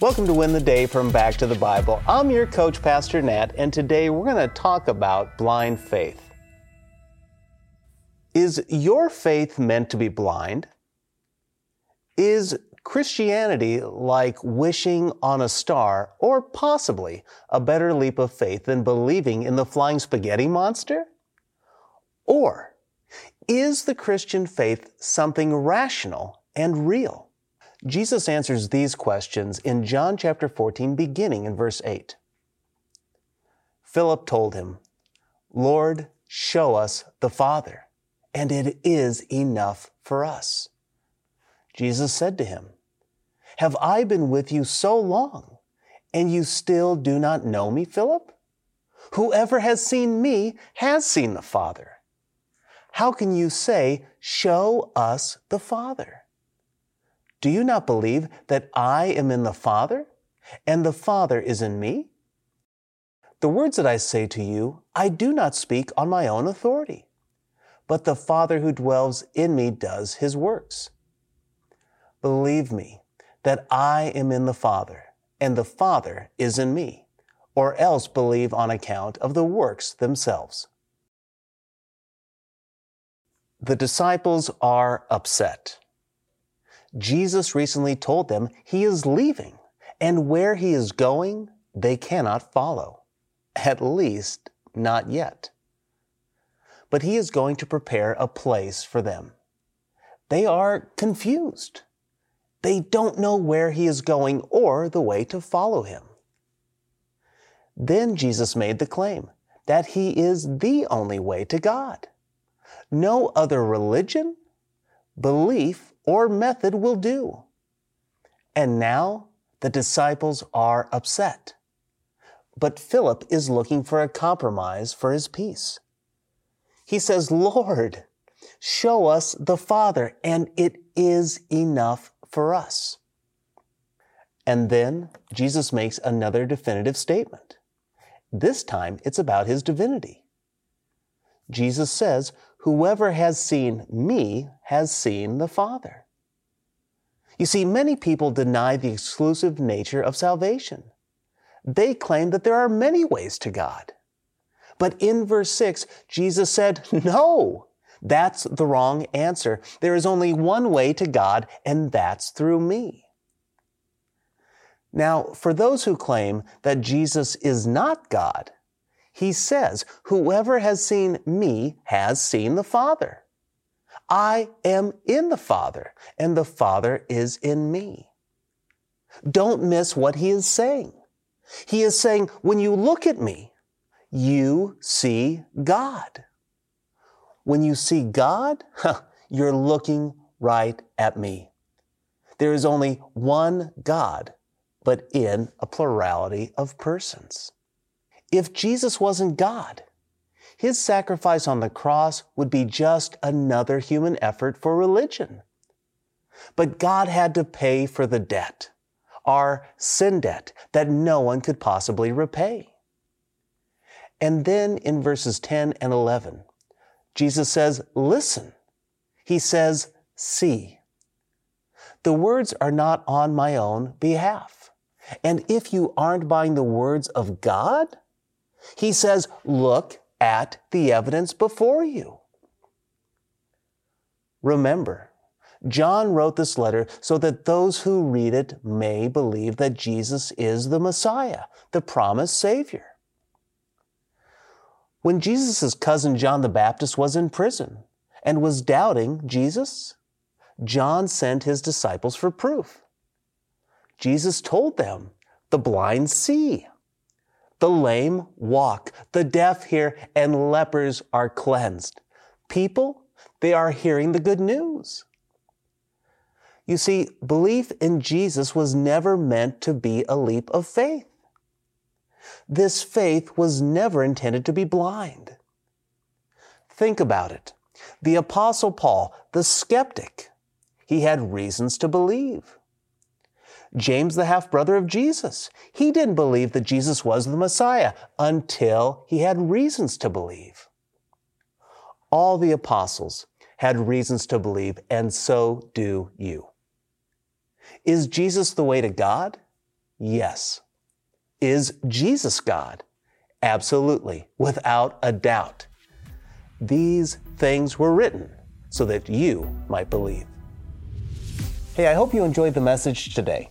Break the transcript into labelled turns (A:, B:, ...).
A: Welcome to Win the Day from Back to the Bible. I'm your coach, Pastor Nat, and today we're going to talk about blind faith. Is your faith meant to be blind? Is Christianity like wishing on a star, or possibly a better leap of faith than believing in the flying spaghetti monster? Or is the Christian faith something rational and real? Jesus answers these questions in John chapter 14, beginning in verse 8. Philip told him, Lord, show us the Father, and it is enough for us. Jesus said to him, Have I been with you so long, and you still do not know me, Philip? Whoever has seen me has seen the Father. How can you say, Show us the Father? Do you not believe that I am in the Father, and the Father is in me? The words that I say to you, I do not speak on my own authority, but the Father who dwells in me does his works. Believe me that I am in the Father, and the Father is in me, or else believe on account of the works themselves. The disciples are upset. Jesus recently told them he is leaving, and where he is going, they cannot follow. At least, not yet. But he is going to prepare a place for them. They are confused. They don't know where he is going or the way to follow him. Then Jesus made the claim that he is the only way to God. No other religion, belief, or method will do. And now the disciples are upset. But Philip is looking for a compromise for his peace. He says, Lord, show us the Father, and it is enough for us. And then Jesus makes another definitive statement. This time it's about his divinity. Jesus says, Whoever has seen me has seen the Father. You see, many people deny the exclusive nature of salvation. They claim that there are many ways to God. But in verse 6, Jesus said, No, that's the wrong answer. There is only one way to God, and that's through me. Now, for those who claim that Jesus is not God, he says, Whoever has seen me has seen the Father. I am in the Father, and the Father is in me. Don't miss what he is saying. He is saying, when you look at me, you see God. When you see God, you're looking right at me. There is only one God, but in a plurality of persons. If Jesus wasn't God, his sacrifice on the cross would be just another human effort for religion. But God had to pay for the debt, our sin debt that no one could possibly repay. And then in verses 10 and 11, Jesus says, listen. He says, see. The words are not on my own behalf. And if you aren't buying the words of God, he says, look at the evidence before you. Remember, John wrote this letter so that those who read it may believe that Jesus is the Messiah, the promised Savior. When Jesus' cousin John the Baptist was in prison and was doubting Jesus, John sent his disciples for proof. Jesus told them, the blind see, the lame walk, the deaf hear, and lepers are cleansed. People, they are hearing the good news. You see, belief in Jesus was never meant to be a leap of faith. This faith was never intended to be blind. Think about it. The Apostle Paul, the skeptic, he had reasons to believe. James, the half brother of Jesus. He didn't believe that Jesus was the Messiah until he had reasons to believe. All the apostles had reasons to believe, and so do you. Is Jesus the way to God? Yes. Is Jesus God? Absolutely, without a doubt. These things were written so that you might believe. Hey, I hope you enjoyed the message today.